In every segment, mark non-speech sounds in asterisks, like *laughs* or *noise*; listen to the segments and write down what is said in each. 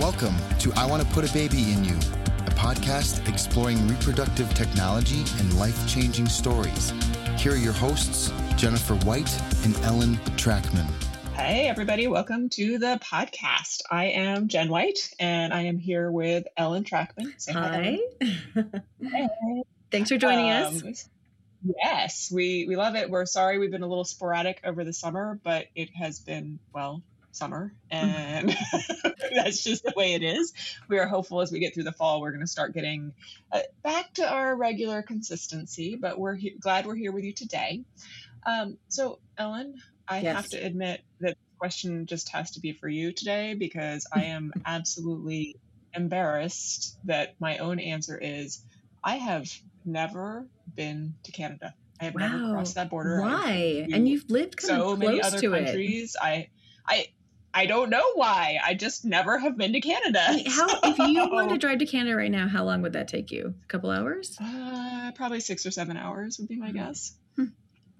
Welcome to I Want to Put a Baby in You, a podcast exploring reproductive technology and life changing stories. Here are your hosts, Jennifer White and Ellen Trachman. Hey, everybody, welcome to the podcast. I am Jen White and I am here with Ellen Trachman. Say hi. hi. hey. Thanks for joining um, us. Yes, we, we love it. We're sorry we've been a little sporadic over the summer, but it has been, well, summer and *laughs* that's just the way it is we are hopeful as we get through the fall we're going to start getting uh, back to our regular consistency but we're he- glad we're here with you today um, so ellen i yes. have to admit that the question just has to be for you today because i am *laughs* absolutely embarrassed that my own answer is i have never been to canada I have wow. never crossed that border. Why? And you've lived so many other countries. It. I I I don't know why. I just never have been to Canada. How if you *laughs* wanted to drive to Canada right now, how long would that take you? A couple hours? Uh, probably six or seven hours would be my hmm. guess. Hmm.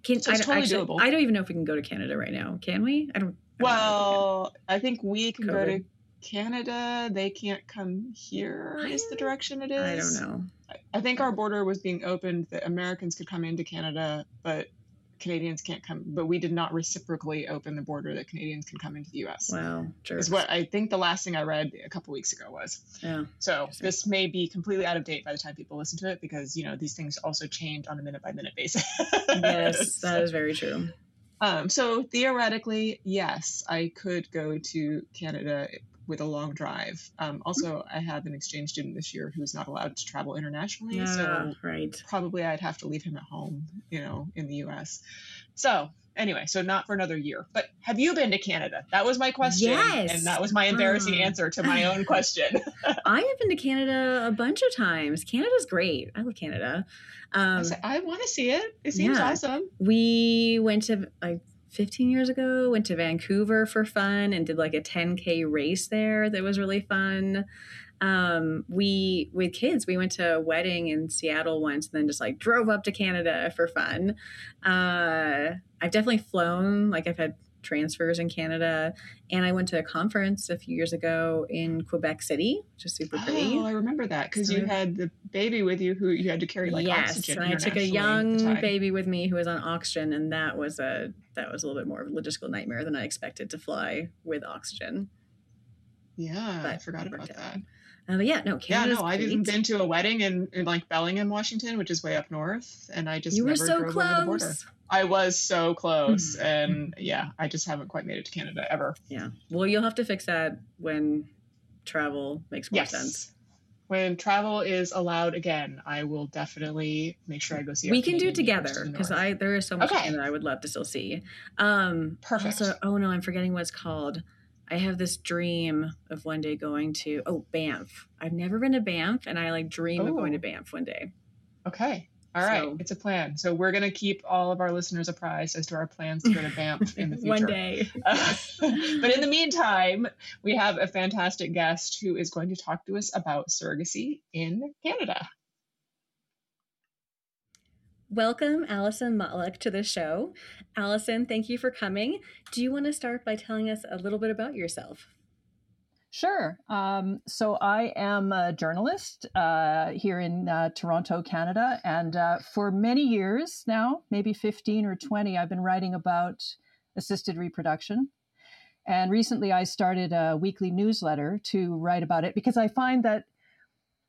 Can, so I, totally actually, doable. I don't even know if we can go to Canada right now. Can we? I don't. I well, don't I think we can COVID. go to Canada. They can't come here. Is the direction it is? I don't know. I think our border was being opened that Americans could come into Canada, but Canadians can't come, but we did not reciprocally open the border that Canadians can come into the U.S. Wow, jerks. is what I think the last thing I read a couple weeks ago was. Yeah. So this may be completely out of date by the time people listen to it because you know these things also change on a minute by minute basis. yes, *laughs* that is very true. Um, so theoretically, yes, I could go to Canada with a long drive. Um, also, I have an exchange student this year who's not allowed to travel internationally, so right. probably I'd have to leave him at home, you know, in the U.S. So anyway, so not for another year. But have you been to Canada? That was my question, yes. and that was my embarrassing uh. answer to my own *laughs* question. *laughs* I have been to Canada a bunch of times. Canada's great. I love Canada. Um, I, I want to see it. It seems yeah. awesome. We went to like 15 years ago went to vancouver for fun and did like a 10k race there that was really fun. Um, we with kids we went to a wedding in seattle once and then just like drove up to canada for fun. Uh, i've definitely flown like i've had transfers in Canada. And I went to a conference a few years ago in Quebec City, which is super pretty. Oh, I remember that because you had the baby with you who you had to carry like yes, oxygen. Yes, and I took a young baby with me who was on oxygen, and that was a that was a little bit more of a logistical nightmare than I expected to fly with oxygen. Yeah, but I forgot about that. Uh, but yeah, no, Canada's yeah, no, I've even been to a wedding in, in like Bellingham, Washington, which is way up north, and I just you were so close. Over the border. I was so close, and yeah, I just haven't quite made it to Canada ever. Yeah, well, you'll have to fix that when travel makes more yes. sense. When travel is allowed again, I will definitely make sure I go see. We can do it together because I there is so much okay. Canada I would love to still see. Um, Perfect. Also, oh no, I'm forgetting what it's called. I have this dream of one day going to oh Banff. I've never been to Banff, and I like dream of going to Banff one day. Okay. All right, so, it's a plan. So we're going to keep all of our listeners apprised as to our plans to go to Banff *laughs* in the future. One day. Uh, *laughs* but in the meantime, we have a fantastic guest who is going to talk to us about surrogacy in Canada. Welcome, Alison Motluk, to the show. Allison, thank you for coming. Do you want to start by telling us a little bit about yourself? Sure. Um, so I am a journalist uh, here in uh, Toronto, Canada. And uh, for many years now, maybe 15 or 20, I've been writing about assisted reproduction. And recently I started a weekly newsletter to write about it because I find that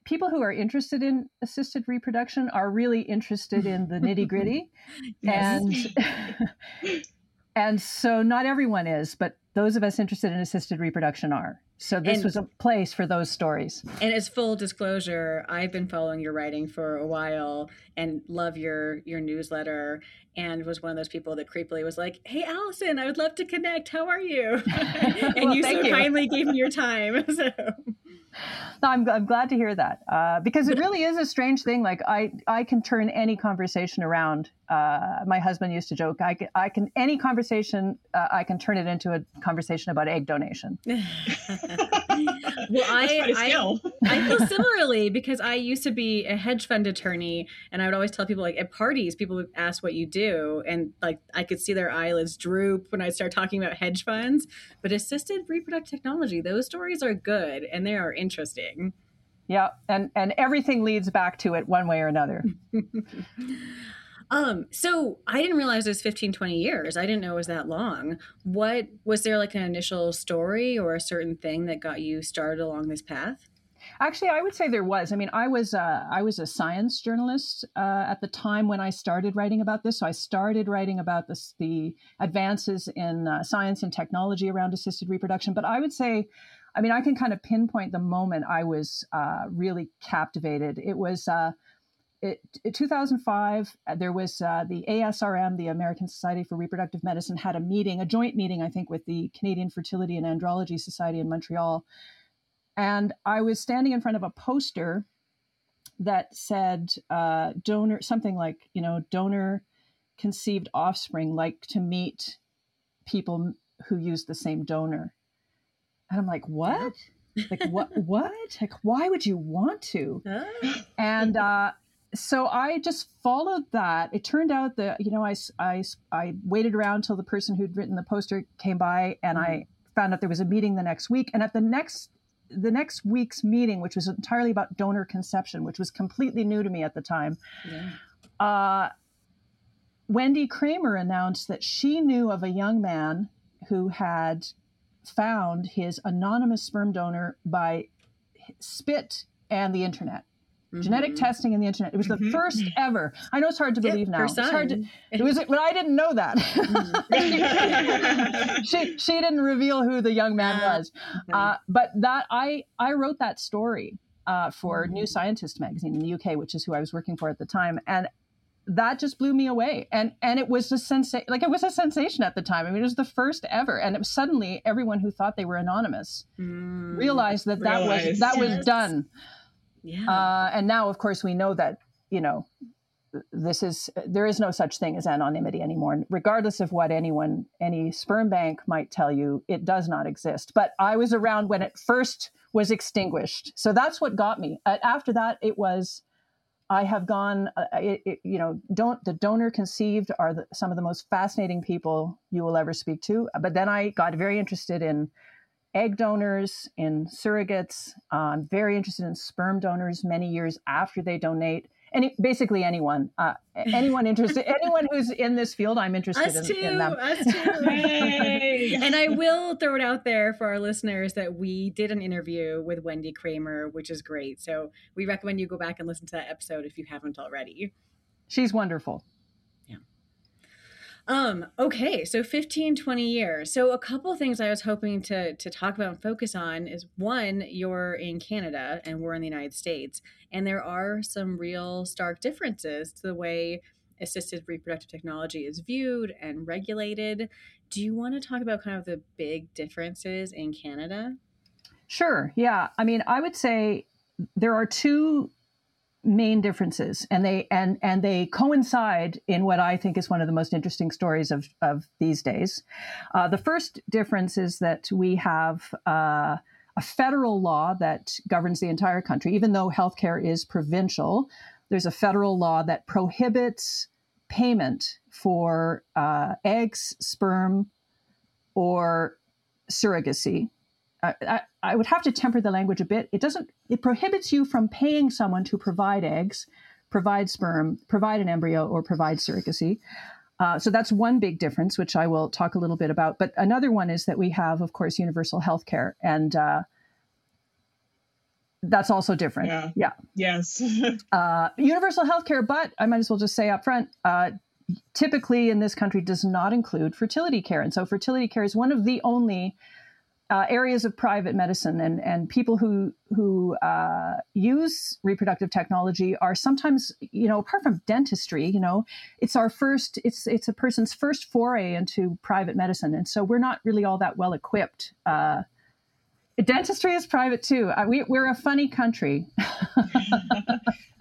people who are interested in assisted reproduction are really interested in the nitty gritty. *laughs* and *laughs* *laughs* and so not everyone is, but those of us interested in assisted reproduction are. So this and, was a place for those stories. And as full disclosure, I've been following your writing for a while and love your your newsletter and was one of those people that creepily was like, "Hey Alison, I would love to connect. How are you?" *laughs* and well, you so you. kindly gave me your time. *laughs* So I'm, I'm glad to hear that uh, because it really is a strange thing. Like I, I can turn any conversation around. Uh, my husband used to joke, I can, I can any conversation, uh, I can turn it into a conversation about egg donation. *laughs* well, I, I, I feel *laughs* similarly because I used to be a hedge fund attorney, and I would always tell people like at parties, people would ask what you do, and like I could see their eyelids droop when I start talking about hedge funds. But assisted reproductive technology, those stories are good and they are interesting. Yeah, and and everything leads back to it one way or another. *laughs* um, so I didn't realize it was 15, 20 years. I didn't know it was that long. What was there like an initial story or a certain thing that got you started along this path? Actually, I would say there was. I mean, I was uh, I was a science journalist uh, at the time when I started writing about this. So I started writing about this, the advances in uh, science and technology around assisted reproduction. But I would say I mean, I can kind of pinpoint the moment I was uh, really captivated. It was it, 2005. Uh, there was uh, the ASRM, the American Society for Reproductive Medicine, had a meeting, a joint meeting, I think, with the Canadian Fertility and Andrology Society in Montreal. And I was standing in front of a poster that said uh, donor, something like, you know, donor conceived offspring like to meet people who use the same donor and I'm like, what? like what what like why would you want to *laughs* and uh so i just followed that it turned out that you know i i, I waited around till the person who'd written the poster came by and mm-hmm. i found out there was a meeting the next week and at the next the next week's meeting which was entirely about donor conception which was completely new to me at the time yeah. uh, wendy kramer announced that she knew of a young man who had found his anonymous sperm donor by spit and the internet. Mm-hmm. Genetic testing and the internet. It was the mm-hmm. first ever. I know it's hard to believe now. It's hard to, it was, but I didn't know that. Mm-hmm. *laughs* she she didn't reveal who the young man ah, was. Uh, but that I I wrote that story uh, for mm-hmm. New Scientist magazine in the UK, which is who I was working for at the time, and that just blew me away and and it was a sensation like it was a sensation at the time i mean it was the first ever and it was suddenly everyone who thought they were anonymous mm, realized that that realized. was that yes. was done yeah. Uh, and now of course we know that you know this is there is no such thing as anonymity anymore. Regardless of what anyone any sperm bank might tell you it does not exist. But i was around when it first was extinguished. So that's what got me. After that it was I have gone, uh, it, it, you know, don't the donor conceived are the, some of the most fascinating people you will ever speak to. But then I got very interested in egg donors, in surrogates. Uh, I'm very interested in sperm donors many years after they donate. Any basically anyone uh, anyone interested *laughs* anyone who's in this field i'm interested us in, too, in them. us too. *laughs* and i will throw it out there for our listeners that we did an interview with wendy kramer which is great. So we recommend you go back and listen to that episode if you haven't already. She's wonderful um, okay, so 15, 20 years. So a couple things I was hoping to to talk about and focus on is one, you're in Canada and we're in the United States, and there are some real stark differences to the way assisted reproductive technology is viewed and regulated. Do you want to talk about kind of the big differences in Canada? Sure. Yeah. I mean, I would say there are two main differences and they and and they coincide in what i think is one of the most interesting stories of of these days. Uh, the first difference is that we have uh, a federal law that governs the entire country. Even though healthcare is provincial there's a federal law that prohibits payment for uh, eggs sperm or surrogacy I, I, would have to temper the language a bit. It doesn't. It prohibits you from paying someone to provide eggs, provide sperm, provide an embryo, or provide surrogacy. Uh, so that's one big difference, which I will talk a little bit about. But another one is that we have, of course, universal health care, and uh, that's also different. Yeah. yeah. Yes. *laughs* uh, universal health care, but I might as well just say up front, uh, typically in this country does not include fertility care, and so fertility care is one of the only uh, areas of private medicine and, and people who who uh, use reproductive technology are sometimes you know apart from dentistry you know it's our first it's it's a person's first foray into private medicine. And so we're not really all that well equipped uh, Dentistry is private too. Uh, we, we're a funny country. *laughs*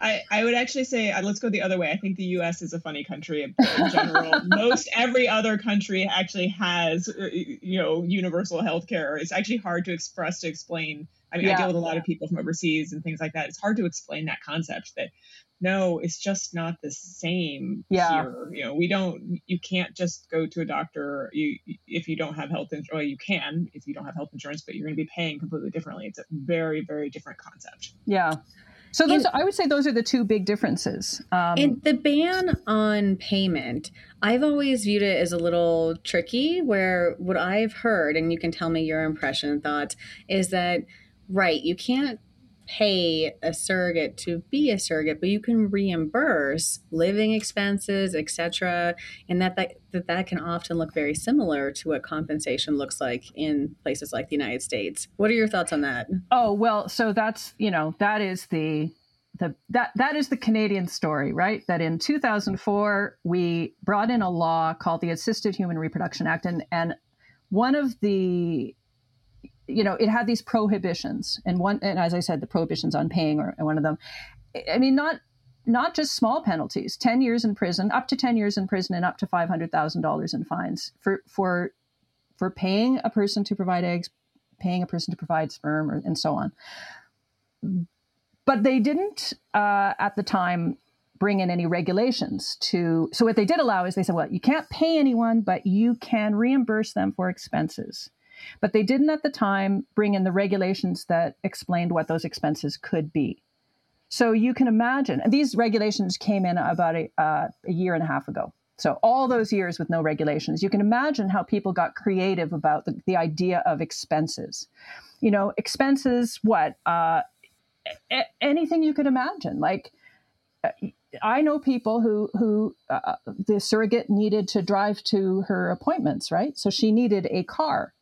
I, I would actually say uh, let's go the other way. I think the U.S. is a funny country in, general. *laughs* Most every other country actually has uh, you know universal health care. It's actually hard to express to explain. I mean, yeah. I deal with a lot of people from overseas and things like that. It's hard to explain that concept that no, it's just not the same yeah. here. You know, we don't. You can't just go to a doctor. You if you don't have health insurance. Well, you can if you don't have health insurance, but you're going to be paying completely differently. It's a very very different concept. Yeah. So those, and, I would say, those are the two big differences. Um, and the ban on payment, I've always viewed it as a little tricky. Where what I've heard, and you can tell me your impression and thoughts, is that right, you can't pay a surrogate to be a surrogate, but you can reimburse living expenses, etc., and that, that that that can often look very similar to what compensation looks like in places like the United States. What are your thoughts on that? Oh well, so that's you know that is the the that that is the Canadian story, right? That in 2004 we brought in a law called the Assisted Human Reproduction Act, and and one of the you know, it had these prohibitions, and one, and as I said, the prohibitions on paying are one of them. I mean, not not just small penalties, ten years in prison, up to ten years in prison, and up to five hundred thousand dollars in fines for for for paying a person to provide eggs, paying a person to provide sperm, or, and so on. But they didn't uh, at the time bring in any regulations to. So what they did allow is they said, well, you can't pay anyone, but you can reimburse them for expenses. But they didn't at the time bring in the regulations that explained what those expenses could be. So you can imagine, these regulations came in about a, uh, a year and a half ago. So all those years with no regulations, you can imagine how people got creative about the, the idea of expenses. You know, expenses, what? Uh, a- anything you could imagine. Like, uh, I know people who who uh, the surrogate needed to drive to her appointments, right? So she needed a car.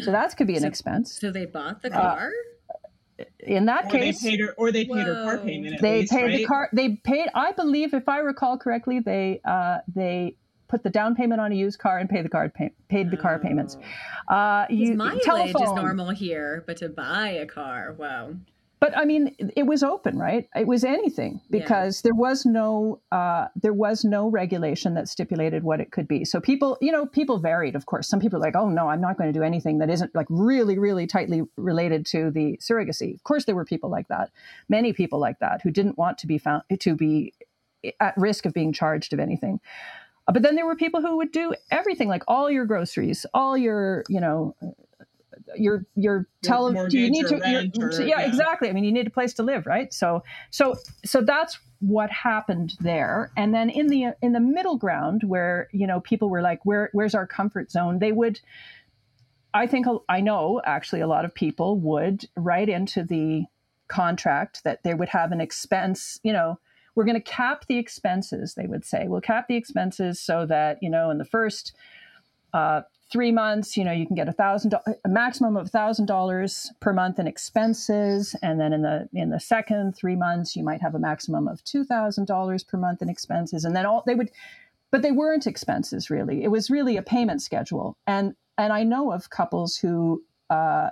So that could be an so, expense. So they bought the uh, car. Uh, in that or case, they paid her, or they paid Whoa. her car payment. they least, paid right? the car. They paid. I believe, if I recall correctly, they uh, they put the down payment on a used car and pay the card pay, paid the oh. car payments. Oh. Uh, you, mileage telephone. is normal here, but to buy a car, wow but I mean, it was open, right? It was anything because yeah. there was no uh, there was no regulation that stipulated what it could be. So people, you know, people varied. Of course, some people are like, "Oh no, I'm not going to do anything that isn't like really, really tightly related to the surrogacy." Of course, there were people like that. Many people like that who didn't want to be found to be at risk of being charged of anything. But then there were people who would do everything, like all your groceries, all your, you know, your your television you need to or, yeah, yeah, exactly. I mean you need a place to live right? So so so that's what happened there. And then in the in the middle ground where you know people were like where where's our comfort zone? they would i think i know actually a lot of people would write into the contract that they would have an expense you know we're going to cap the expenses they would say. We'll cap the expenses so that you know in the first uh, three months, you know, you can get a thousand, a maximum of thousand dollars per month in expenses, and then in the in the second three months, you might have a maximum of two thousand dollars per month in expenses, and then all they would, but they weren't expenses really. It was really a payment schedule, and and I know of couples who uh,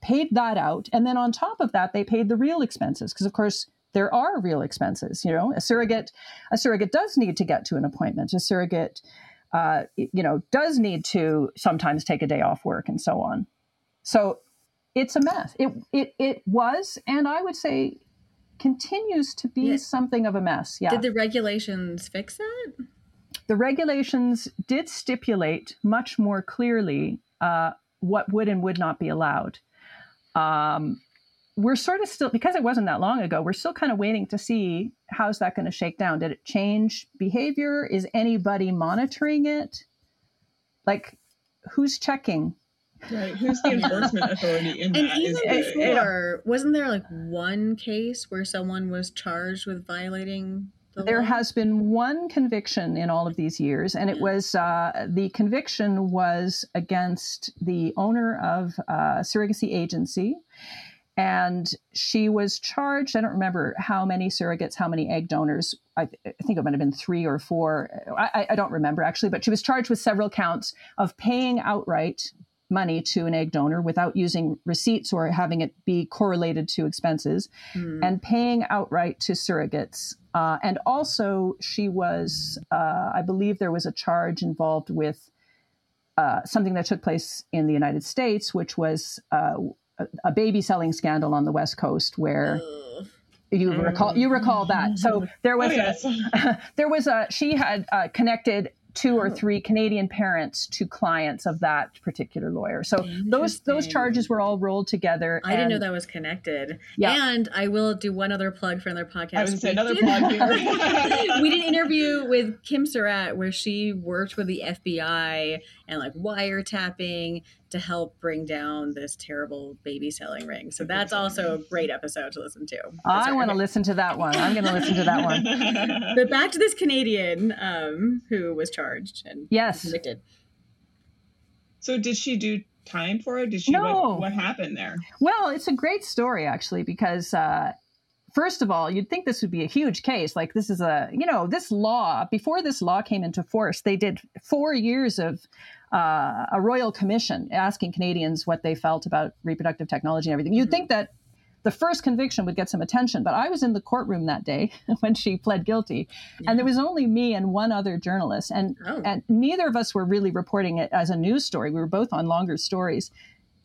paid that out, and then on top of that, they paid the real expenses because, of course. There are real expenses, you know. A surrogate, a surrogate does need to get to an appointment. A surrogate uh, you know, does need to sometimes take a day off work and so on. So it's a mess. It it it was, and I would say continues to be yeah. something of a mess. Yeah. Did the regulations fix that? The regulations did stipulate much more clearly uh, what would and would not be allowed. Um, we're sort of still because it wasn't that long ago we're still kind of waiting to see how's that going to shake down. Did it change behavior? Is anybody monitoring it? Like who's checking? Right who's the enforcement authority in *laughs* and that? even is before it, wasn't there like one case where someone was charged with violating the there law? has been one conviction in all of these years and it was uh, the conviction was against the owner of a surrogacy agency and she was charged. I don't remember how many surrogates, how many egg donors. I, I think it might have been three or four. I, I, don't remember actually, but she was charged with several counts of paying outright money to an egg donor without using receipts or having it be correlated to expenses, Hmm. and paying outright to surrogates. Uh, and also, she was, uh, I believe, there was a charge involved with uh, something that took place in the United States, which was uh, a, a baby selling scandal on the West Coast, where Ugh. you recall you recall that. So there was Oh, a- *laughs* there was a she had uh, connected two or three Canadian parents to clients of that particular lawyer. So those those charges were all rolled together. I didn't know that was connected. Yeah. And I will do one other plug for another podcast. I was say We another did- plug *laughs* here. we did an interview with Kim Surratt where she worked with the FBI and like wiretapping to help bring down this terrible baby selling ring. So that's also a great episode to listen to. I want to listen to that one. I'm going to listen to that one. *laughs* But back to this Canadian um, who was charged and Yes. convicted. so did she do time for it? Did she? No. What, what happened there? Well, it's a great story actually because uh, first of all, you'd think this would be a huge case. Like this is a you know this law before this law came into force, they did four years of uh, a royal commission asking Canadians what they felt about reproductive technology and everything. You'd think that the first conviction would get some attention, but I was in the courtroom that day *laughs* when she pled guilty, and there was only me and one other journalist, and Oh. and neither of us were really reporting it as a news story. We were both on longer stories.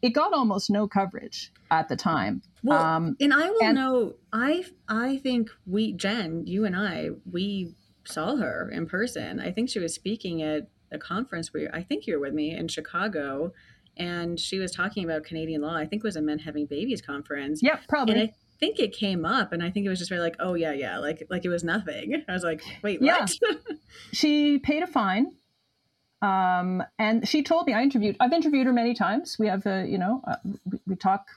It got almost no coverage at the time. Well, Um, and I will and- know. I I think we Jen, you and I, we saw her in person. I think she was speaking at a conference where I think you were with me in Chicago, and she was talking about Canadian law. I think it was a Men Having Babies conference. Yep, probably. And I think it came up, and I think it was just very like, oh yeah, yeah, like like it was nothing. *laughs* I was like, wait, Yeah. what? *laughs* she paid a fine um, and she told me i interviewed i've interviewed her many times we have a you know uh, we, we talk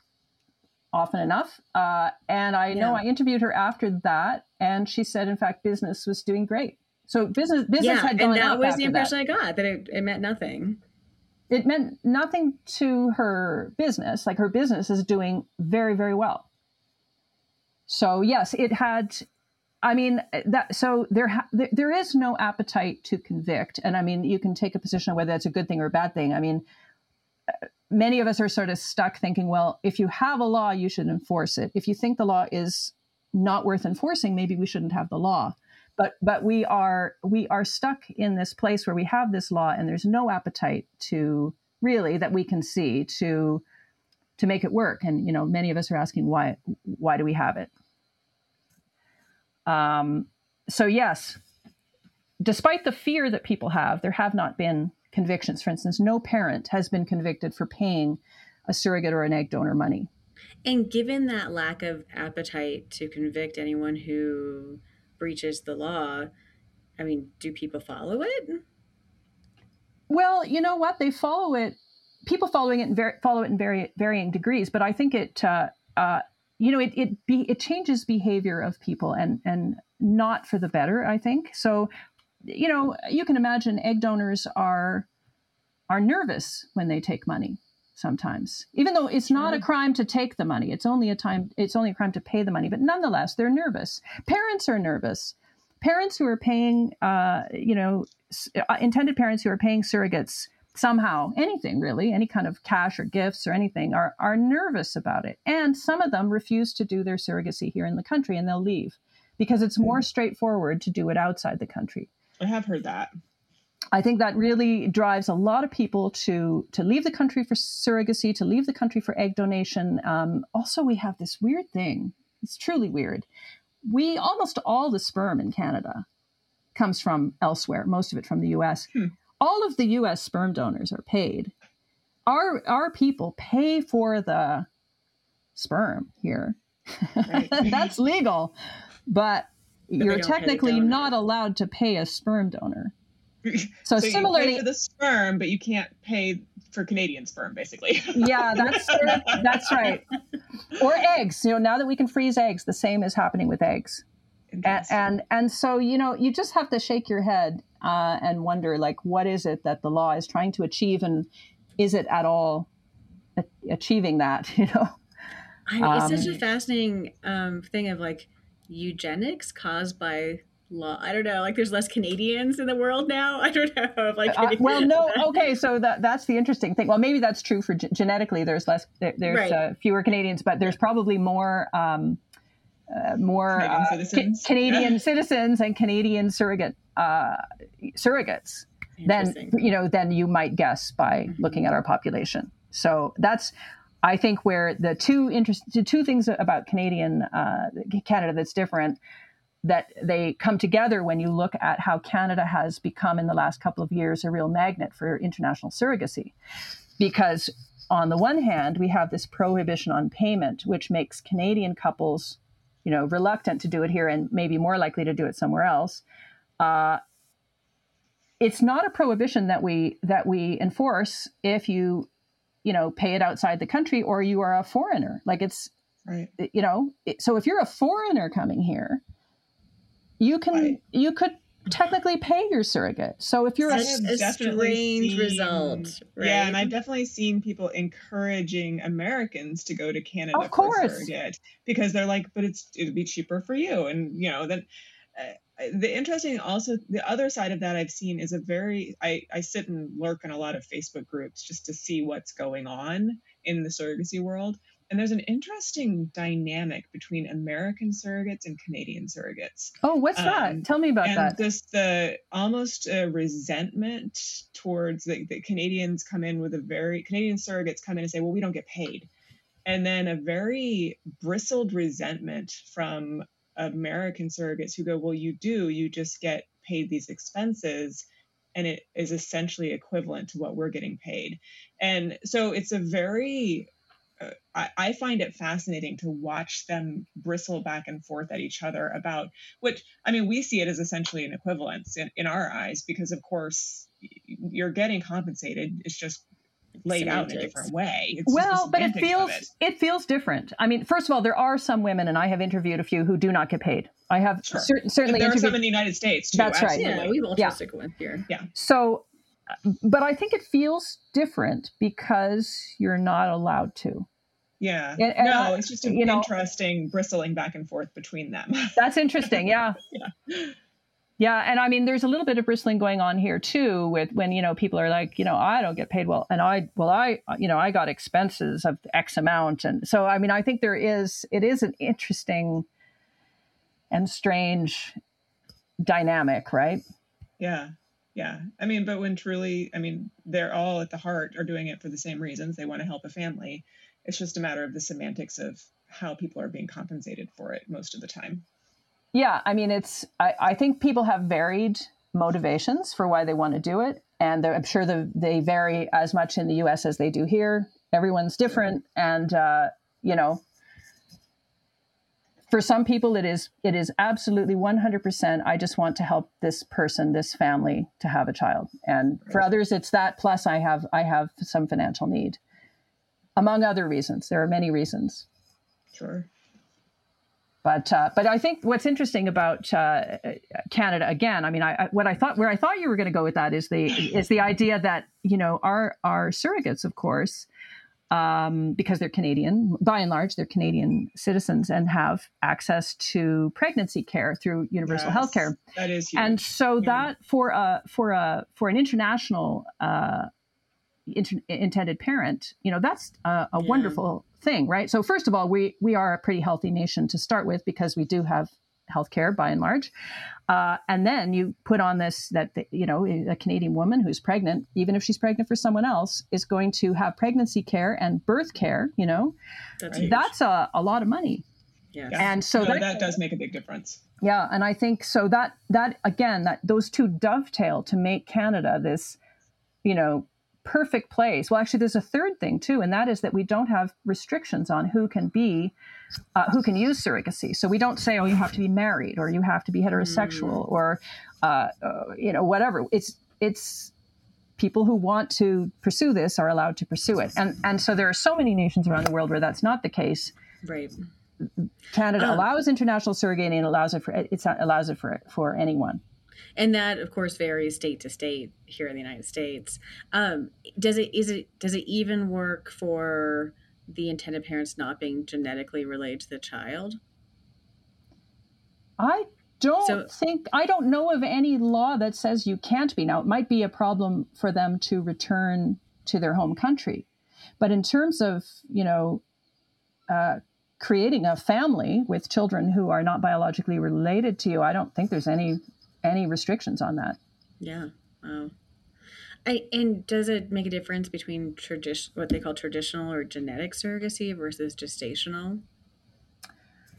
often enough uh, and i know Yeah. i interviewed her after that and she said in fact business was doing great so business business yeah, had gone and that was the that. impression I got that it, it meant nothing. it meant nothing to her business like her business is doing very very well so yes it had i mean that so there ha- there, there is no appetite to convict and i mean you can take a position on whether that's a good thing or a bad thing i mean uh, many of us are sort of stuck thinking well if you have a law you should enforce it if you think the law is not worth enforcing maybe we shouldn't have the law but but we are we are stuck in this place where we have this law and there's no appetite to really that we can see to to make it work. And you know many of us are asking why why do we have it? Um, so yes despite the fear that people have there have not been convictions. For instance no parent has been convicted for paying a surrogate or an egg donor money. And given that lack of appetite to convict anyone who breaches the law, I mean, do people follow it? Well, you know what? They follow it. People following it in ver- follow it in very varying degrees, but I think it, uh, uh, you know, it it be, it changes behavior of people and and not for the better. I think so. You know, you can imagine egg donors are are nervous when they take money sometimes. Even though it's not a crime to take the money it's only a time it's only a crime to pay the money but nonetheless they're nervous. Parents are nervous. Parents who are paying uh, you know uh, intended parents who are paying surrogates somehow anything really any kind of cash or gifts or anything are are nervous about it. And some of them refuse to do their surrogacy here in the country and they'll leave because it's more straightforward to do it outside the country. I have heard that. I think that really drives a lot of people to to leave the country for surrogacy, to leave the country for egg donation. Um, also, we have this weird thing. It's truly weird. We almost all the sperm in Canada comes from elsewhere. Most of it from the U.S. Hmm. All of the U.S. sperm donors are paid. Our our people pay for the sperm here. Right. *laughs* That's legal, but they you're don't pay the technically not allowed to pay a sperm donor. *laughs* So So, you similarly, pay for the sperm, but you can't pay for Canadian sperm, basically. *laughs* yeah, that's that's right. Or eggs. You know, now that we can freeze eggs, the same is happening with eggs. And and, and so you know, you just have to shake your head uh, and wonder, like, what is it that the law is trying to achieve, and is it at all a- achieving that? *laughs* You know. I mean, it's such a Um, fascinating um, thing of like eugenics caused by law. I don't know. Like there's less Canadians in the world now. *laughs* I don't know. If, like uh, well, no. Okay, *laughs* so that that's the interesting thing. Well, maybe that's true for g- genetically. There's less. There, there's right. uh, fewer Canadians, but there's probably more. Um, uh, more Canadian, uh, citizens. Ca- Canadian yeah. citizens and Canadian surrogate uh, surrogates than you know than you might guess by mm-hmm. looking at our population. So that's I think where the two interest the two things about Canadian uh, Canada that's different that they come together when you look at how Canada has become in the last couple of years a real magnet for international surrogacy. Because on the one hand, we have this prohibition on payment, which makes Canadian couples, you know, reluctant to do it here and maybe more likely to do it somewhere else. Uh, it's not a prohibition that we that we enforce if you, you know, pay it outside the country or you are a foreigner. Like it's, right. you know, it, so if you're a foreigner coming here, you can right. you could technically pay your surrogate. So if you're a, a strange seen, result, right? yeah, and I've definitely seen people encouraging Americans to go to Canada of course. for surrogate because they're like, but it's it'd be cheaper for you, and you know then. Uh, the interesting also the other side of that i've seen is a very I, I sit and lurk in a lot of facebook groups just to see what's going on in the surrogacy world and there's an interesting dynamic between American surrogates and Canadian surrogates. Oh, what's um, that? Tell me about and that. This the almost a resentment towards the, the Canadians come in with a very Canadian surrogates come in and say, well, we don't get paid, and then a very bristled resentment from American surrogates who go, well, you do, you just get paid these expenses and it is essentially equivalent to what we're getting paid. And so it's a very Uh, I, I, find it fascinating to watch them bristle back and forth at each other about which I mean we see it as essentially an equivalence in, in our eyes because of course you're getting compensated it's just laid Semantics. out in a different way it's well but it feels it. it. feels different I mean first of all there are some women and I have interviewed a few who do not get paid I have sure. cer- certainly there are some in the United States too, that's absolutely. right yeah we've all yeah. one here yeah so but I think it feels different because you're not allowed to yeah. And, and, no, it's just an you know, interesting bristling back and forth between them. *laughs* That's interesting. Yeah. *laughs* yeah. Yeah, and I mean, there's a little bit of bristling going on here too, with when you know people are like, you know, I don't get paid well, and I, well, I, you know, I got expenses of X amount, and so I mean, I think there is, it is an interesting and strange dynamic, right? Yeah, yeah. I mean, but when truly, I mean, they're all at the heart are doing it for the same reasons. They want to help a family, it's just a matter of the semantics of how people are being compensated for it most of the time. Yeah, I mean, it's, I, I think people have varied motivations for why they want to do it. And I'm sure the, they vary as much in the US as they do here. Everyone's different. And, uh, you know, for some people it is it is absolutely 100% i just want to help this person this family to have a child and for others it's that plus i have i have some financial need among other reasons. There are many reasons. Sure. But uh, but I think what's interesting about uh, Canada again, I mean, I, I, what I thought where I thought you were going to go with that is the is the idea that you know our our surrogates, of course, um, because they're Canadian, by and large, they're Canadian citizens and have access to pregnancy care through universal yes, health care. That is huge. And so yeah. that for a for a for an international uh, int- intended parent, you know, that's a, a yeah. wonderful thing, right? So first of all, we we are a pretty healthy nation to start with because we do have healthcare by and large. Uh, and then you put on this that you know a Canadian woman who's pregnant, even if she's pregnant for someone else, is going to have pregnancy care and birth care. You know, that's, that's a, a lot of money. Yeah. And so no, that, that does make a big difference. Yeah, and I think so that that again that those two dovetail to make Canada this, you know, perfect place. Well, actually, there's a third thing too, and that is that we don't have restrictions on who can be, uh, who can use surrogacy. So we don't say, oh, you have to be married or you have to be heterosexual mm. or, uh, uh, you know, whatever. It's it's people who want to pursue this are allowed to pursue it, and and so there are so many nations around the world where that's not the case. Right. Canada um, allows international surrogacy and allows it for it allows it for for anyone and that of course varies state to state here in the united states um, does it is it does it even work for the intended parents not being genetically related to the child i don't So- think I don't know of any law that says you can't be. Now it might be a problem for them to return to their home country, but in terms of you know uh, creating a family with children who are not biologically related to you, I don't think there's any any restrictions on that. Yeah. Wow. I, and does it make a difference between tradition, what they call traditional or genetic surrogacy versus gestational?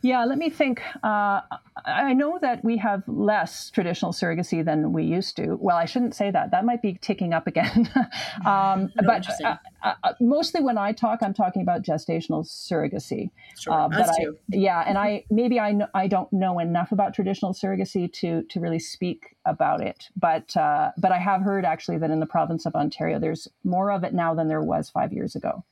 Yeah, let me think. Uh, I know that we have less traditional surrogacy than we used to. Well, I shouldn't say that. That might be ticking up again. *laughs* um, *laughs* No, but uh, uh, mostly when I talk, I'm talking about gestational surrogacy. Sure. Uh, Us but I, too. yeah, and I *laughs* maybe I I don't know enough about traditional surrogacy to to really speak about it. But uh, but I have heard actually that in the province of Ontario, there's more of it now than there was five years ago.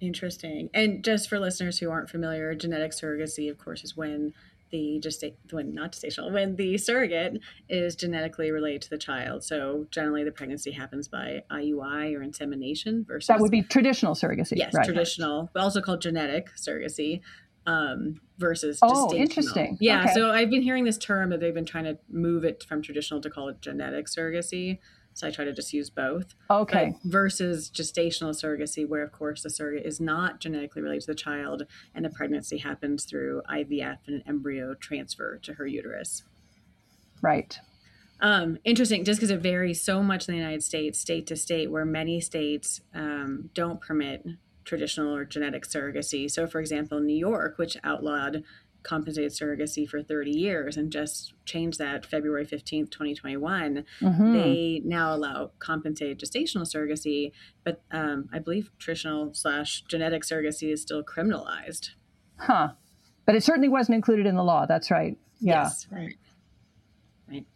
Interesting. And just for listeners who aren't familiar, genetic surrogacy, of course, is when the gesta- when not gestational when the surrogate is genetically related to the child. So generally, the pregnancy happens by IUI or insemination versus That would be traditional surrogacy. yes right? traditional, but also called genetic surrogacy. Um, versus Oh, interesting. Yeah, Okay. so I've been hearing this term that they've been trying to move it from traditional to call it genetic surrogacy. So I try to just use both. Okay. But versus gestational surrogacy, where of course the surrogate is not genetically related to the child, and the pregnancy happens through IVF and an embryo transfer to her uterus. Right. Um, interesting, just because it varies so much in the United States, state to state, where many states um, don't permit traditional or genetic surrogacy. So, for example, New York, which outlawed compensated surrogacy for 30 years and just changed that February 15th, 2021, Mhm. they now allow compensated gestational surrogacy, but um, I believe traditional slash genetic surrogacy is still criminalized. Huh. But it certainly wasn't included in the law. That's right. Yeah. Yes. Right. Right.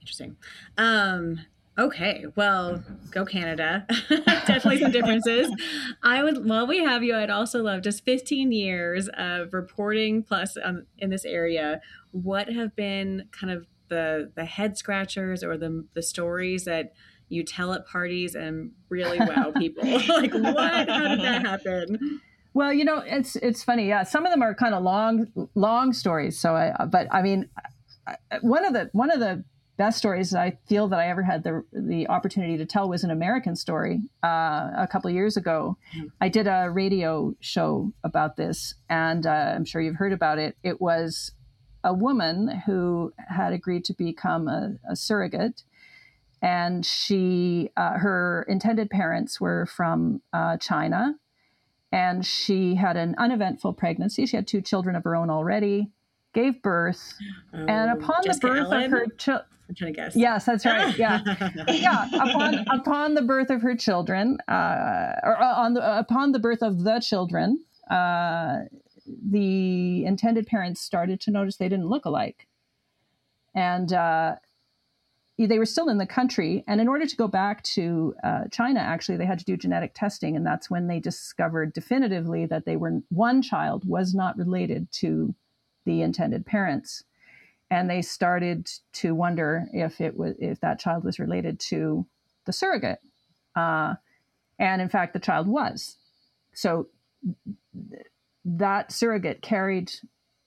Interesting. Um, okay. Well, go Canada. *laughs* Definitely some differences. *laughs* I would, while we have you, I'd also love just 15 years of reporting plus um, in this area. What have been kind of the the head scratchers or the the stories that you tell at parties and really wow *laughs* people? like what? How did that happen? Well, you know, it's it's funny. Yeah, some of them are kind of long long stories. So I, but I mean, one of the one of the best stories I feel that I ever had the the opportunity to tell was an American story. Uh, a couple of years ago, I did a radio show about this, and uh, I'm sure you've heard about it. It was a woman who had agreed to become a, a surrogate, and she uh, her intended parents were from uh, China and she had an uneventful pregnancy. She had two children of her own already, gave birth, and Oh, upon the birth Allen? of her children, I'm trying to guess. yes, that's right, *laughs* yeah, yeah. Upon upon the birth of her children, uh, or uh, on the upon the birth of the children, uh, the intended parents started to notice they didn't look alike, and uh, they were still in the country. And in order to go back to uh, China, actually, they had to do genetic testing, and that's when they discovered definitively that they were one child was not related to the intended parents, and they started to wonder if it was if that child was related to the surrogate, uh, and in fact, the child was. So that surrogate carried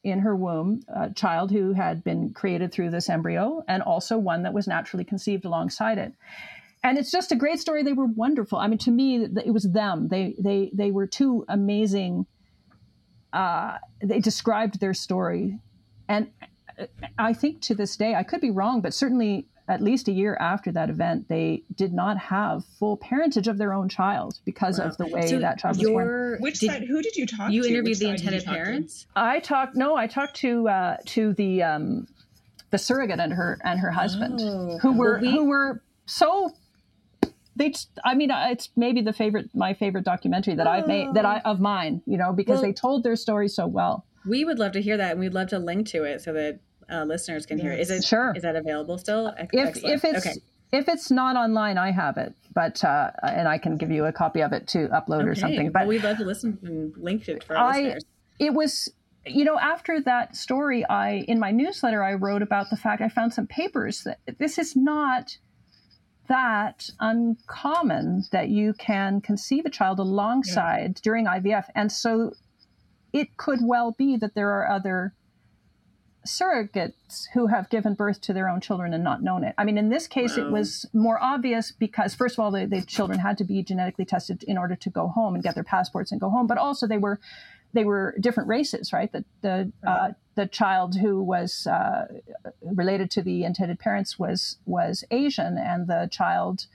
in her womb a child who had been created through this embryo and also one that was naturally conceived alongside it. And it's just a great story. They were wonderful. I mean to me it was them. They they they were two amazing uh, they described their story and uh, i think to this day i could be wrong but certainly at least a year after that event they did not have full parentage of their own child because Wow. of the way So that child was born your Which did- side? Who did you talk to? you to? interviewed Which the side did intended talk to? parents? I talked no, I talked to uh, to the um, the surrogate and her and her husband, Oh. who were Well, we- who were so. They, I mean, it's maybe the favorite, my favorite documentary that I've made that I of mine, you know, because Well- they told their story so well. We would love to hear that, and we'd love to link to it so that uh, listeners can hear it. Is it Sure. Is that available still? If excellent. if it's okay. if it's not online, I have it, but uh, and I can give you a copy of it to upload or Okay. something. Well, But we'd love to listen and link it for our I- listeners. it was you know after that story i in my newsletter i wrote about the fact i found some papers that this is not that uncommon that you can conceive a child alongside during ivf and so it could well be that there are other surrogates who have given birth to their own children and not known it. I mean, in this case, wow. it was more obvious because, first of all, the, the, children had to be genetically tested in order to go home and get their passports and go home, but also they were they were different races, right? The the uh, the child who was uh, related to the intended parents was was Asian, and the child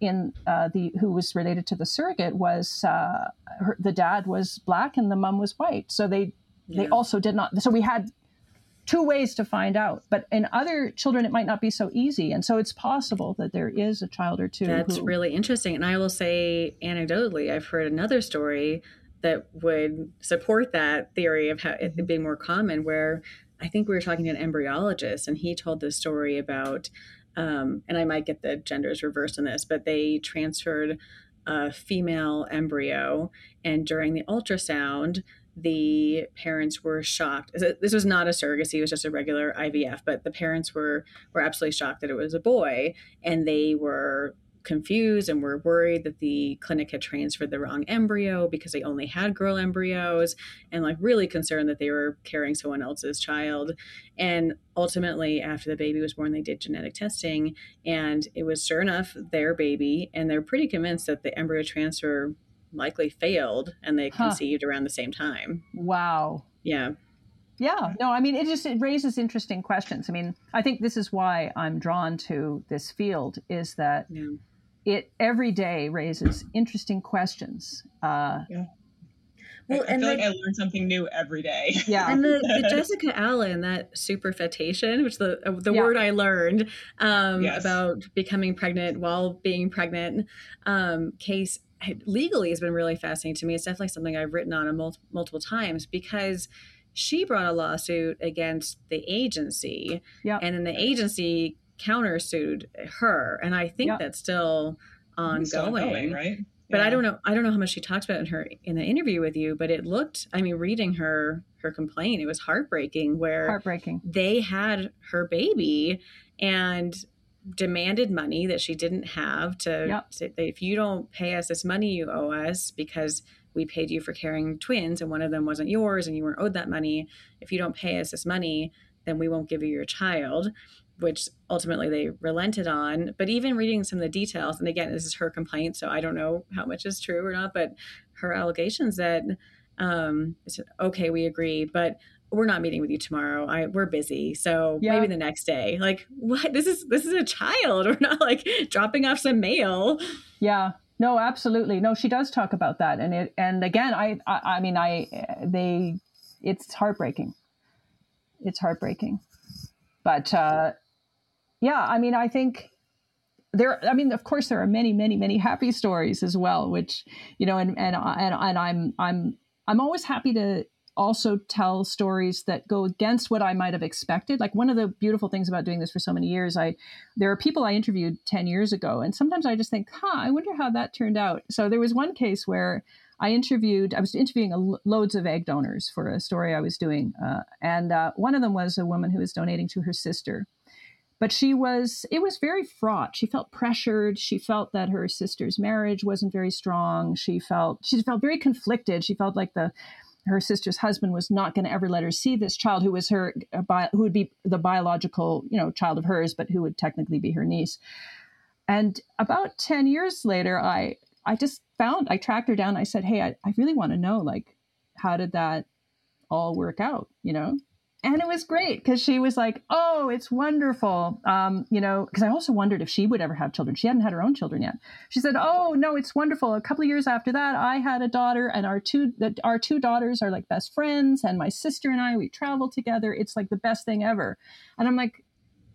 in uh, the who was related to the surrogate was uh, her, the dad was black and the mom was white. So they yeah. they also did not. So we had two ways to find out. But in other children, it might not be so easy. And so it's possible that there is a child or two. That's who... really interesting. And I will say, anecdotally, I've heard another story that would support that theory of how it mm-hmm. being more common, where I think we were talking to an embryologist, and he told this story about, um, and I might get the genders reversed in this, but they transferred a female embryo, and during the ultrasound, the parents were shocked. This was not a surrogacy; it was just a regular IVF. But the parents were were absolutely shocked that it was a boy, and they were confused and were worried that the clinic had transferred the wrong embryo because they only had girl embryos, and like really concerned that they were carrying someone else's child. And ultimately, after the baby was born, they did genetic testing, and it was sure enough their baby. And they're pretty convinced that the embryo transfer likely failed and they huh. conceived around the same time. Wow. Yeah. Yeah. No, I mean it just it raises interesting questions. I mean, I think this is why I'm drawn to this field is that yeah. It every day raises interesting questions. Uh, yeah. Well, I, I feel the, like I learn something new every day. Yeah, *laughs* and the, the Jessica Allen that superfetation, which the uh, the yeah. word I learned um, yes. about becoming pregnant while being pregnant um, case legally has been really fascinating to me. It's definitely something I've written on mul- multiple times because she brought a lawsuit against the agency, yep. and then the agency countersued her, and I think yep. that's still ongoing, still ongoing right? But yeah. I don't know. I don't know how much she talks about in her in the interview with you. But it looked. I mean, reading her her complaint, it was heartbreaking. Where heartbreaking. They had her baby, and demanded money that she didn't have to yep. say if you don't pay us this money you owe us because we paid you for carrying twins and one of them wasn't yours and you weren't owed that money if you don't pay us this money then we won't give you your child which ultimately they relented on but even reading some of the details and again this is her complaint so i don't know how much is true or not but her allegations that um, okay we agree but we're not meeting with you tomorrow. I we're busy. So yeah. maybe the next day. Like what? This is this is a child. *laughs* We're not like dropping off some mail. Yeah. No, absolutely. No, she does talk about that. And it and again, I I, I mean I they it's heartbreaking. It's heartbreaking. But uh yeah, I mean I think there i mean of course there are many many many happy stories as well which you know and and and, and i'm i'm i'm always happy to also tell stories that go against what I might have expected. Like one of the beautiful things about doing this for so many years, I there are people I interviewed 10 years ago and sometimes I just think, "Huh, I wonder how that turned out." So there was one case where I interviewed, I was interviewing a, loads of egg donors for a story I was doing. Uh, and uh, one of them was a woman who was donating to her sister. But she was, it was very fraught. She felt pressured. She felt that her sister's marriage wasn't very strong. She felt, she felt very conflicted. She felt like the, her sister's husband was not going to ever let her see this child who was her who would be the biological you know child of hers but who would technically be her niece and about 10 years later i i just found i tracked her down i said hey i, I really want to know like how did that all work out you know and it was great because she was like, "Oh, it's wonderful," um, you know. Because I also wondered if she would ever have children. She hadn't had her own children yet. She said, "Oh no, it's wonderful." A couple of years after that, I had a daughter, and our two our two daughters are like best friends, and my sister and I we travel together. It's like the best thing ever. And I'm like,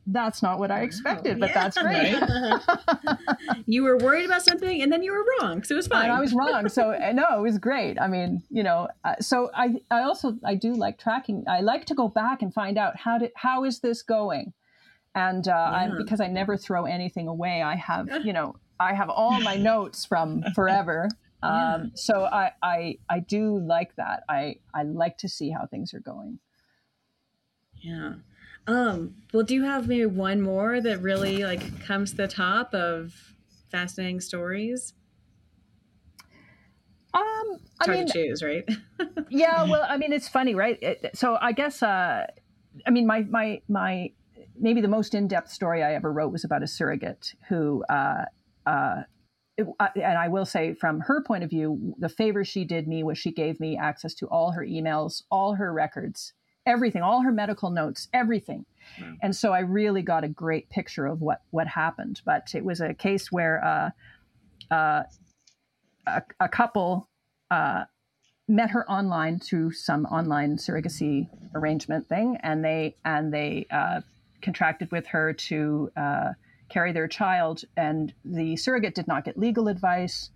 that's not what I expected, but yeah. that's great. *laughs* you were worried about something and then you were wrong. So it was fine. And I was wrong. So *laughs* no, it was great. I mean, you know, uh, so I, I also, I do like tracking. I like to go back and find out how did, how is this going? And uh, yeah. I, because I never throw anything away, I have, *laughs* you know, I have all my notes from forever. Um, yeah. So I, I, I do like that. I, I like to see how things are going. Yeah. Um, well, do you have maybe one more that really like comes to the top of fascinating stories? Um, I mean, to choose, right? *laughs* yeah, well, I mean, it's funny, right? It, so I guess uh, I mean, my my my maybe the most in-depth story I ever wrote was about a surrogate who. Uh, uh, it, uh, and I will say, from her point of view, the favor she did me was she gave me access to all her emails, all her records, everything, all her medical notes, everything. Wow. And so I really got a great picture of what what happened. But it was a case where uh, uh, a, a, couple uh, met her online through some online surrogacy arrangement thing, and they and they uh, contracted with her to uh, carry their child. And the surrogate did not get legal advice.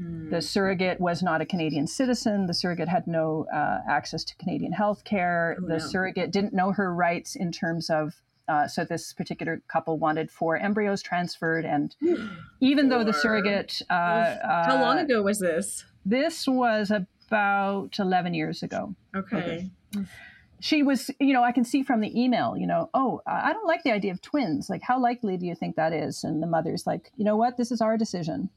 Mm. The surrogate was not a Canadian citizen. The surrogate had no uh, access to Canadian health care. Oh, the no. surrogate didn't know her rights in terms of uh, so this particular couple wanted four embryos transferred, and *gasps* even though the surrogate, uh, how long uh, ago was this? This was about 11 years ago. Okay. okay. She was, you know, I can see from the email, you know, oh, I don't like the idea of twins. Like, how likely do you think that is? And the mother's like, you know what? This is our decision,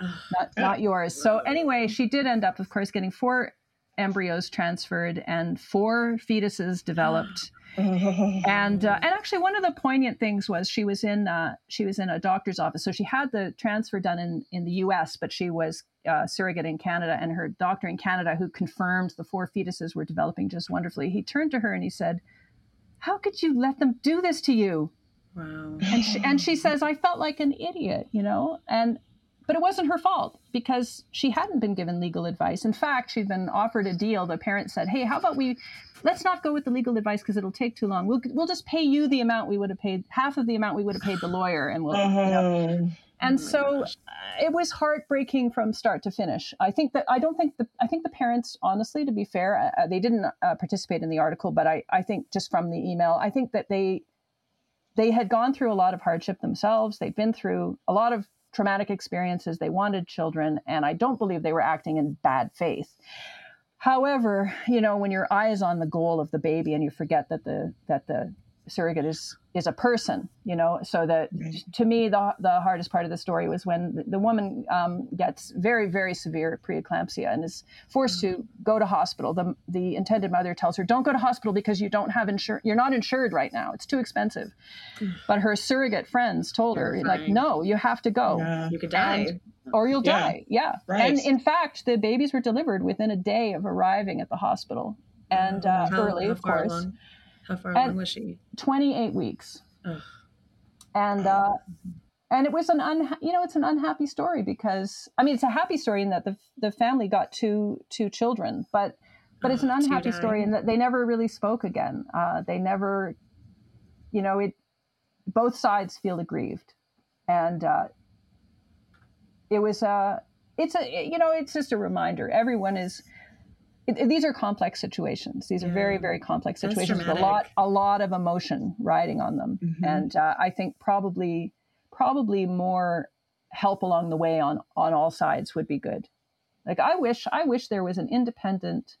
not, not yours. So, anyway, she did end up, of course, getting four embryos transferred and four fetuses developed. *gasps* and uh, and actually one of the poignant things was she was in uh, she was in a doctor's office so she had the transfer done in in the U.S. but she was uh, surrogate in Canada and her doctor in Canada who confirmed the four fetuses were developing just wonderfully he turned to her and he said how could you let them do this to you wow and she, and she says I felt like an idiot you know and but it wasn't her fault because she hadn't been given legal advice. In fact, she'd been offered a deal. The parents said, "Hey, how about we let's not go with the legal advice because it'll take too long. We'll we'll just pay you the amount we would have paid half of the amount we would have paid the lawyer, and we'll." Uh-huh. You know. Uh-huh. And oh so uh, it was heartbreaking from start to finish. I think that I don't think the I think the parents, honestly, to be fair, uh, uh, they didn't uh, participate in the article, but I I think just from the email, I think that they they had gone through a lot of hardship themselves. They've been through a lot of traumatic experiences. They wanted children, and I don't believe they were acting in bad faith. However, you know, when your eye is on the goal of the baby and you forget that the that the surrogate is is a person you know so that to me the the hardest part of the story was when the, the woman um, gets very very severe preeclampsia and is forced mm-hmm. to go to hospital the the intended mother tells her don't go to hospital because you don't have insur- you're not insured right now it's too expensive mm-hmm. but her surrogate friends told her like no you have to go yeah. you could die and, or you'll yeah. die yeah right. and in fact the babies were delivered within a day of arriving at the hospital and uh, how, early of course along? How far along was she? 28 weeks. Ugh. And uh, and it was an un you know it's an unhappy story because I mean it's a happy story in that the the family got two two children, but but it's an unhappy story in that they never really spoke again. Uh, they never, you know, it. Both sides feel aggrieved, and uh, it was a. Uh, it's a you know it's just a reminder. Everyone is it, these are complex situations. These are very, very complex situations with a lot, a lot of emotion riding on them. Mm-hmm. And uh, I think probably, probably more help along the way on on all sides would be good. Like I wish, I wish there was an independent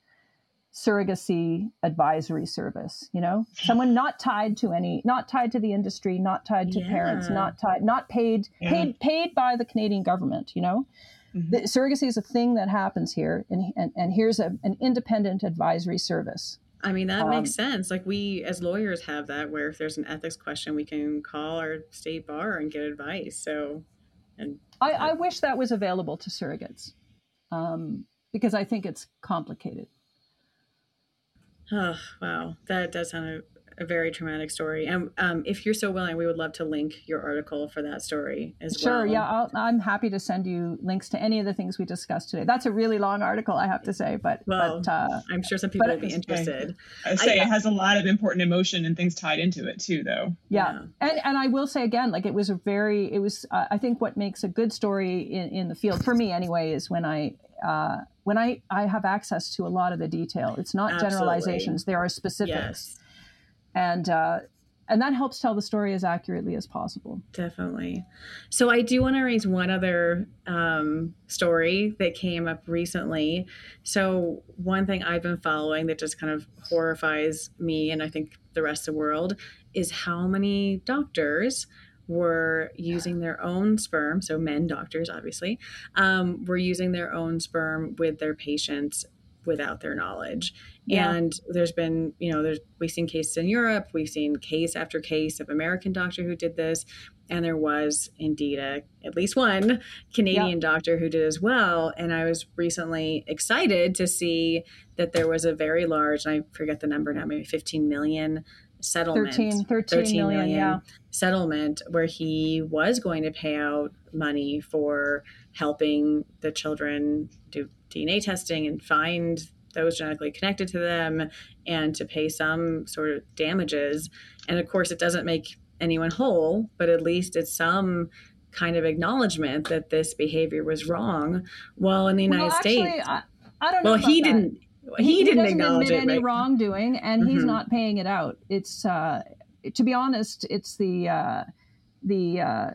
surrogacy advisory service. You know, someone *laughs* not tied to any, not tied to the industry, not tied to yeah. parents, not tied, not paid, yeah. paid, paid by the Canadian government. You know. The, surrogacy is a thing that happens here, and and, and here's a, an independent advisory service. I mean, that um, makes sense. Like we as lawyers have that where if there's an ethics question, we can call our state bar and get advice. So, and I, I wish that was available to surrogates um, because I think it's complicated. Oh, wow. That does sound a very traumatic story. And um, if you're so willing, we would love to link your article for that story as sure, well. Sure. Yeah, i am happy to send you links to any of the things we discussed today. That's a really long article, I have to say, but well, but, uh, I'm sure some people will be interested. I say I, it has a lot of important emotion and things tied into it too, though. Yeah, yeah. and and I will say again, like it was a very, it was. Uh, I think what makes a good story in in the field for me anyway is when I. Uh, when I, I have access to a lot of the detail, it's not Absolutely. generalizations. There are specifics. Yes and uh, and that helps tell the story as accurately as possible. Definitely. So I do want to raise one other um, story that came up recently. So one thing I've been following that just kind of horrifies me and I think the rest of the world is how many doctors were using their own sperm, so men doctors obviously, um, were using their own sperm with their patients without their knowledge. Yeah. And there's been, you know, there's we've seen cases in Europe, we've seen case after case of American doctor who did this, and there was indeed a at least one Canadian doctor who did as well. And I was recently excited to see that there was a very large, I forget the number now, maybe 15 million settlement 13, 13 million, yeah. settlement where he was going to pay out money for helping the children do DNA testing and find those genetically connected to them and to pay some sort of damages. And of course, it doesn't make anyone whole, but at least it's some kind of acknowledgement that this behavior was wrong. Well, in the United well, actually, States, I, I don't know. well, he that. didn't. He, didn't doesn't acknowledge admit it. any Right? wrongdoing, and he's Mhm. not paying it out. It's uh, to be honest, it's the uh, the uh,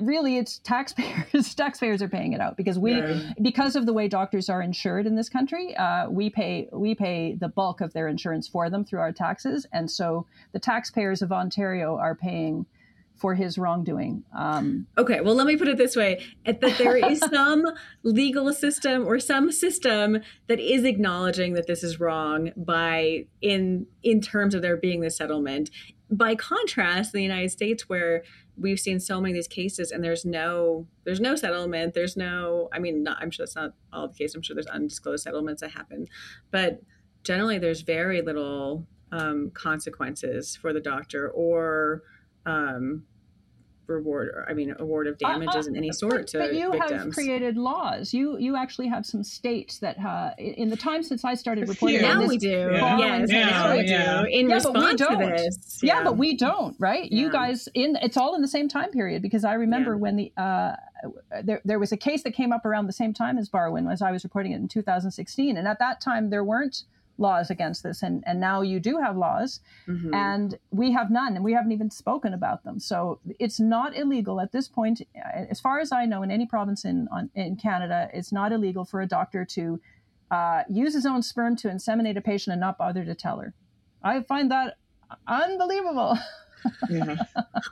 really it's taxpayers. *laughs* taxpayers are paying it out because we Yeah. because of the way doctors are insured in this country. Uh, we pay we pay the bulk of their insurance for them through our taxes, and so the taxpayers of Ontario are paying for his wrongdoing. Um, Okay, well, let me put it this way: that there is *laughs* some legal system or some system that is acknowledging that this is wrong by in in terms of there being this settlement. By contrast, in the United States, where we've seen so many of these cases, and there's no there's no settlement, there's no. I mean, not, I'm sure that's not all the case. I'm sure there's undisclosed settlements that happen, but generally, there's very little um, consequences for the doctor or um, reward or I mean award of damages Uh, uh, in any sort but, to but you have victims. created laws. You you actually have some states that uh, in the time since I started reporting now this, we do. Yeah. Yes, Yeah, now we yeah. do. In Yeah, response to this. yeah. but we don't, right? You guys in it's all in the same time period because I remember Yeah. when the uh, there there was a case that came up around the same time as Barwin as I was reporting it in 2016, and at that time there weren't laws against this, and and now you do have laws, Mhm. and we have none, and we haven't even spoken about them. So it's not illegal at this point, uh, as far as I know, in any province in on, in Canada, it's not illegal for a doctor to uh, use his own sperm to inseminate a patient and not bother to tell her. I find that unbelievable. Yeah.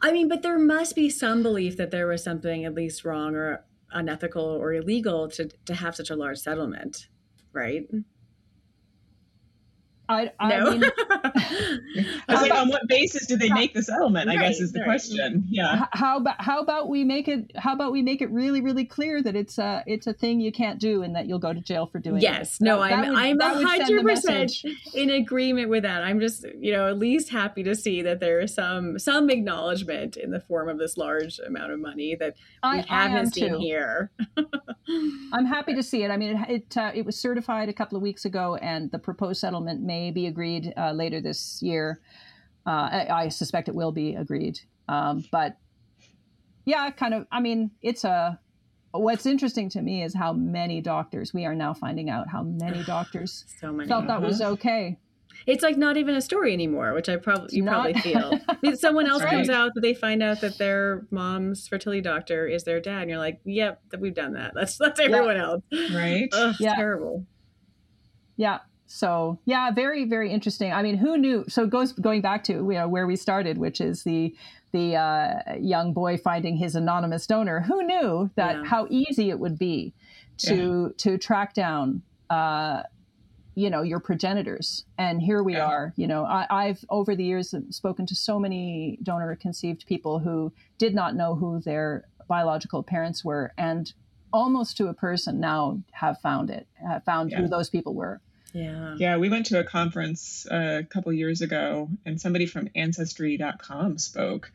I mean, but there must be some belief that there was something at least wrong or unethical or illegal to to have such a large settlement, right? I, I no. mean, I was like, on what basis did they make the settlement? I guess is the right. question. Yeah. how about how about we make it how about we make it really really clear that it's a it's a thing you can't do and that you'll go to jail for doing it. Yes, it. no, That- that I'm would- I'm that a would send the hundred percent in agreement with that. I'm just you know at least happy to see that there is some some acknowledgement in the form of this large amount of money that we I, I haven't am seen too. here. I'm happy *laughs* to see it. I mean, it it, uh, it was certified a couple of weeks ago, and the proposed settlement may be agreed uh, later this year. Uh, I, I suspect it will be agreed. Um, but yeah, kind of. I mean, it's a. What's interesting to me is how many doctors we are now finding out how many *sighs* doctors so many. felt that was okay. It's like not even a story anymore, which I probably you Not- probably feel. *laughs* Someone else Right. comes out that they find out that their mom's fertility doctor is their dad, and you're like, "Yep, we've done that. That's that's everyone else." Right. Ugh, it's Yeah. terrible. Yeah. So yeah, very very interesting. I mean, who knew? So it goes going back to you know where we started, which is the the uh, young boy finding his anonymous donor. Who knew that Yeah. how easy it would be to to track down. Uh, you know your progenitors and here we Yeah. are you know I, i've over the years spoken to so many donor conceived people who did not know who their biological parents were and almost to a person now have found it have found Yeah. who those people were Yeah. Yeah, we went to a conference uh, a couple years ago, and somebody from Ancestry.com spoke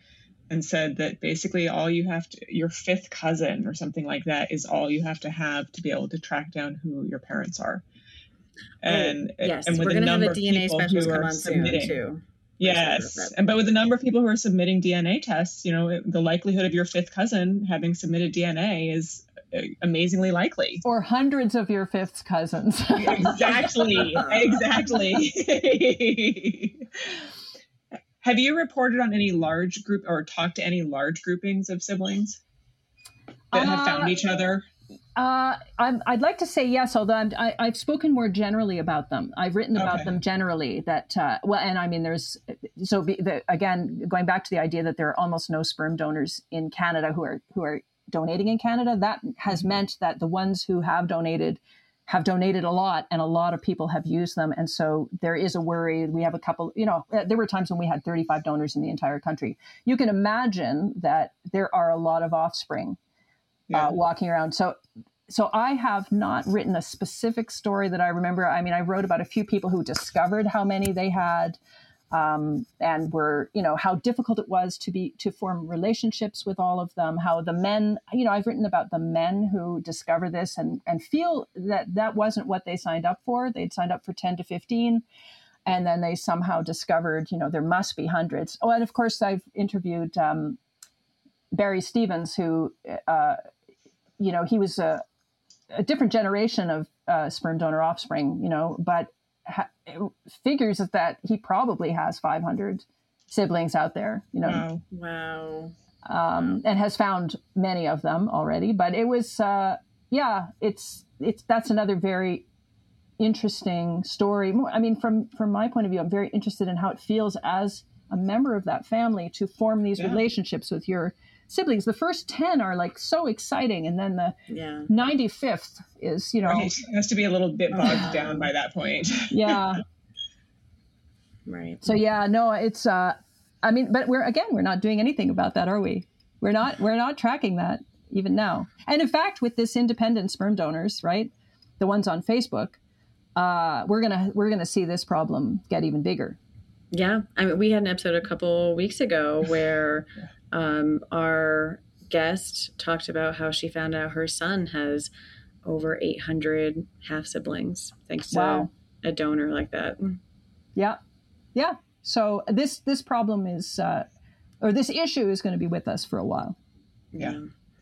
and said that basically all you have to, your fifth cousin or something like that, is all you have to have to be able to track down who your parents are. And Oh, yes, and with we're gonna have number a of DNA specialist come on soon too. Yes, and but with the number of people who are submitting DNA tests, you know, the likelihood of your fifth cousin having submitted DNA is amazingly likely. or hundreds of your fifth cousins *laughs* exactly exactly *laughs* have you reported on any large group or talked to any large groupings of siblings that have found Uh, each other Uh, I'm, I'd like to say yes, although I'm, I, I've spoken more generally about them. I've written about Okay. them generally. That uh, well, and I mean, there's so be, the, again going back to the idea that there are almost no sperm donors in Canada who are who are donating in Canada. That has Mm-hmm. meant that the ones who have donated have donated a lot and a lot of people have used them and so there is a worry we have a couple you know uh, there were times when we had 35 donors in the entire country you can imagine that there are a lot of offspring uh, yeah. uh, walking around so so i have not written a specific story that i remember i mean i wrote about a few people who discovered how many they had um, and were you know how difficult it was to be to form relationships with all of them how the men you know i've written about the men who discover this and and feel that that wasn't what they signed up for. They'd signed up for 10 to 15 and then they somehow discovered you know there must be hundreds. Oh and of course i've interviewed um, barry stevens who uh, you know he was a, a different generation of uh, sperm donor offspring you know but ha- figures that he probably has 500 siblings out there, you know. Wow. Um, and has found many of them already. But it was, uh, yeah, it's it's that's another very interesting story. I mean, from from my point of view, I'm very interested in how it feels as a member of that family to form these yeah. relationships with your siblings. The first 10 are like so exciting. And then the yeah. 95th is, you know, right. has to be a little bit bogged down by that point. *laughs* yeah. Right. So yeah, no, it's, uh, I mean, but we're, again, we're not doing anything about that, are we? We're not, we're not tracking that even now. And in fact, with this independent sperm donors, right? The ones on Facebook, uh, we're gonna we're gonna see this problem get even bigger. Yeah, I mean, we had an episode a couple weeks ago where *laughs* um, our guest talked about how she found out her son has over 800 half siblings thanks to wow. a donor like that. Yeah. Yeah. So this this problem is uh, or this issue is going to be with us for a while. Yeah.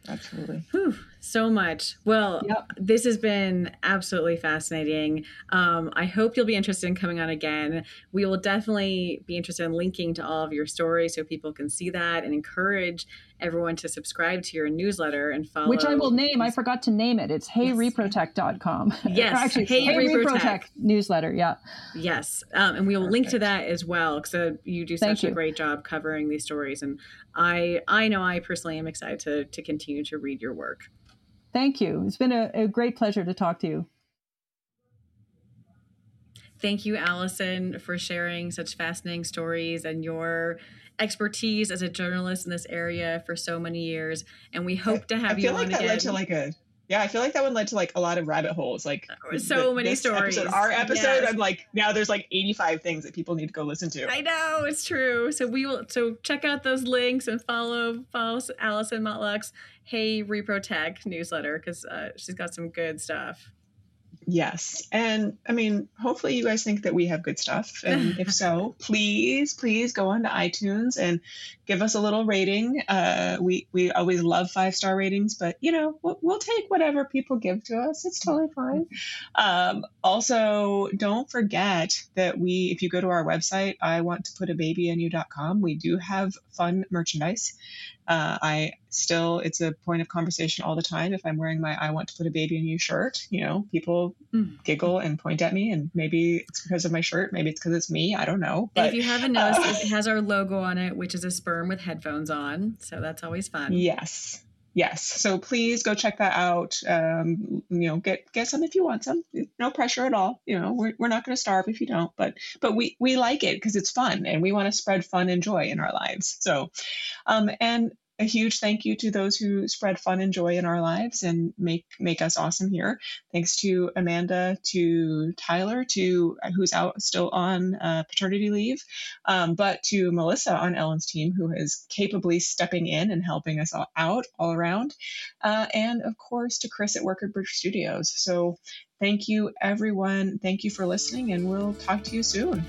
Absolutely. Whew, so much. Well, yep. this has been absolutely fascinating. Um, I hope you'll be interested in coming on again. We will definitely be interested in linking to all of your stories so people can see that and encourage everyone to subscribe to your newsletter and follow. Which I will name. I forgot to name it. It's heyreprotech.com. Yes. *laughs* Actually, Hey, hey Reprotech newsletter. Yeah. Yes. Um, and we will Perfect. link to that as well because uh, you do such a great job covering these stories. And I, I know I personally am excited to, to continue to read your work. Thank you. It's been a, a great pleasure to talk to you. Thank you, Alison, for sharing such fascinating stories and your expertise as a journalist in this area for so many years, and we hope to have I you on like that again. led to like a yeah, I feel like that one led to like a lot of rabbit holes. Like uh, so the, many stories. Episode, our episode, yes. I'm like now there's like 85 things that people need to go listen to. I know it's true. So we will so check out those links and follow follow Alison Motluk's Hey Reprotech newsletter because uh, she's got some good stuff. Yes. And I mean, hopefully you guys think that we have good stuff. And *laughs* if so, please, please go on to iTunes and give us a little rating. Uh, we, we always love five star ratings, but you know, we'll, we'll, take whatever people give to us. It's totally fine. Um, also, don't forget that we, if you go to our website, I want to put a baby in you.com, we do have fun merchandise. Uh, I still, it's a point of conversation all the time. If I'm wearing my I want to put a baby in you shirt, you know, people mm. giggle and point at me. And maybe it's because of my shirt. Maybe it's because it's me. I don't know. But, if you haven't noticed, uh, *laughs* it has our logo on it, which is a sperm with headphones on. So that's always fun. Yes. Yes. So please go check that out. Um, you know, get get some if you want some. No pressure at all. You know, we're, we're not going to starve if you don't, but but we we like it because it's fun and we want to spread fun and joy in our lives. So, um, and a huge thank you to those who spread fun and joy in our lives and make make us awesome here. Thanks to Amanda, to Tyler, to who's out still on uh, paternity leave, um, but to Melissa on Ellen's team who is capably stepping in and helping us all out all around, uh, and of course to Chris at Worker Bridge Studios. So thank you everyone. Thank you for listening, and we'll talk to you soon.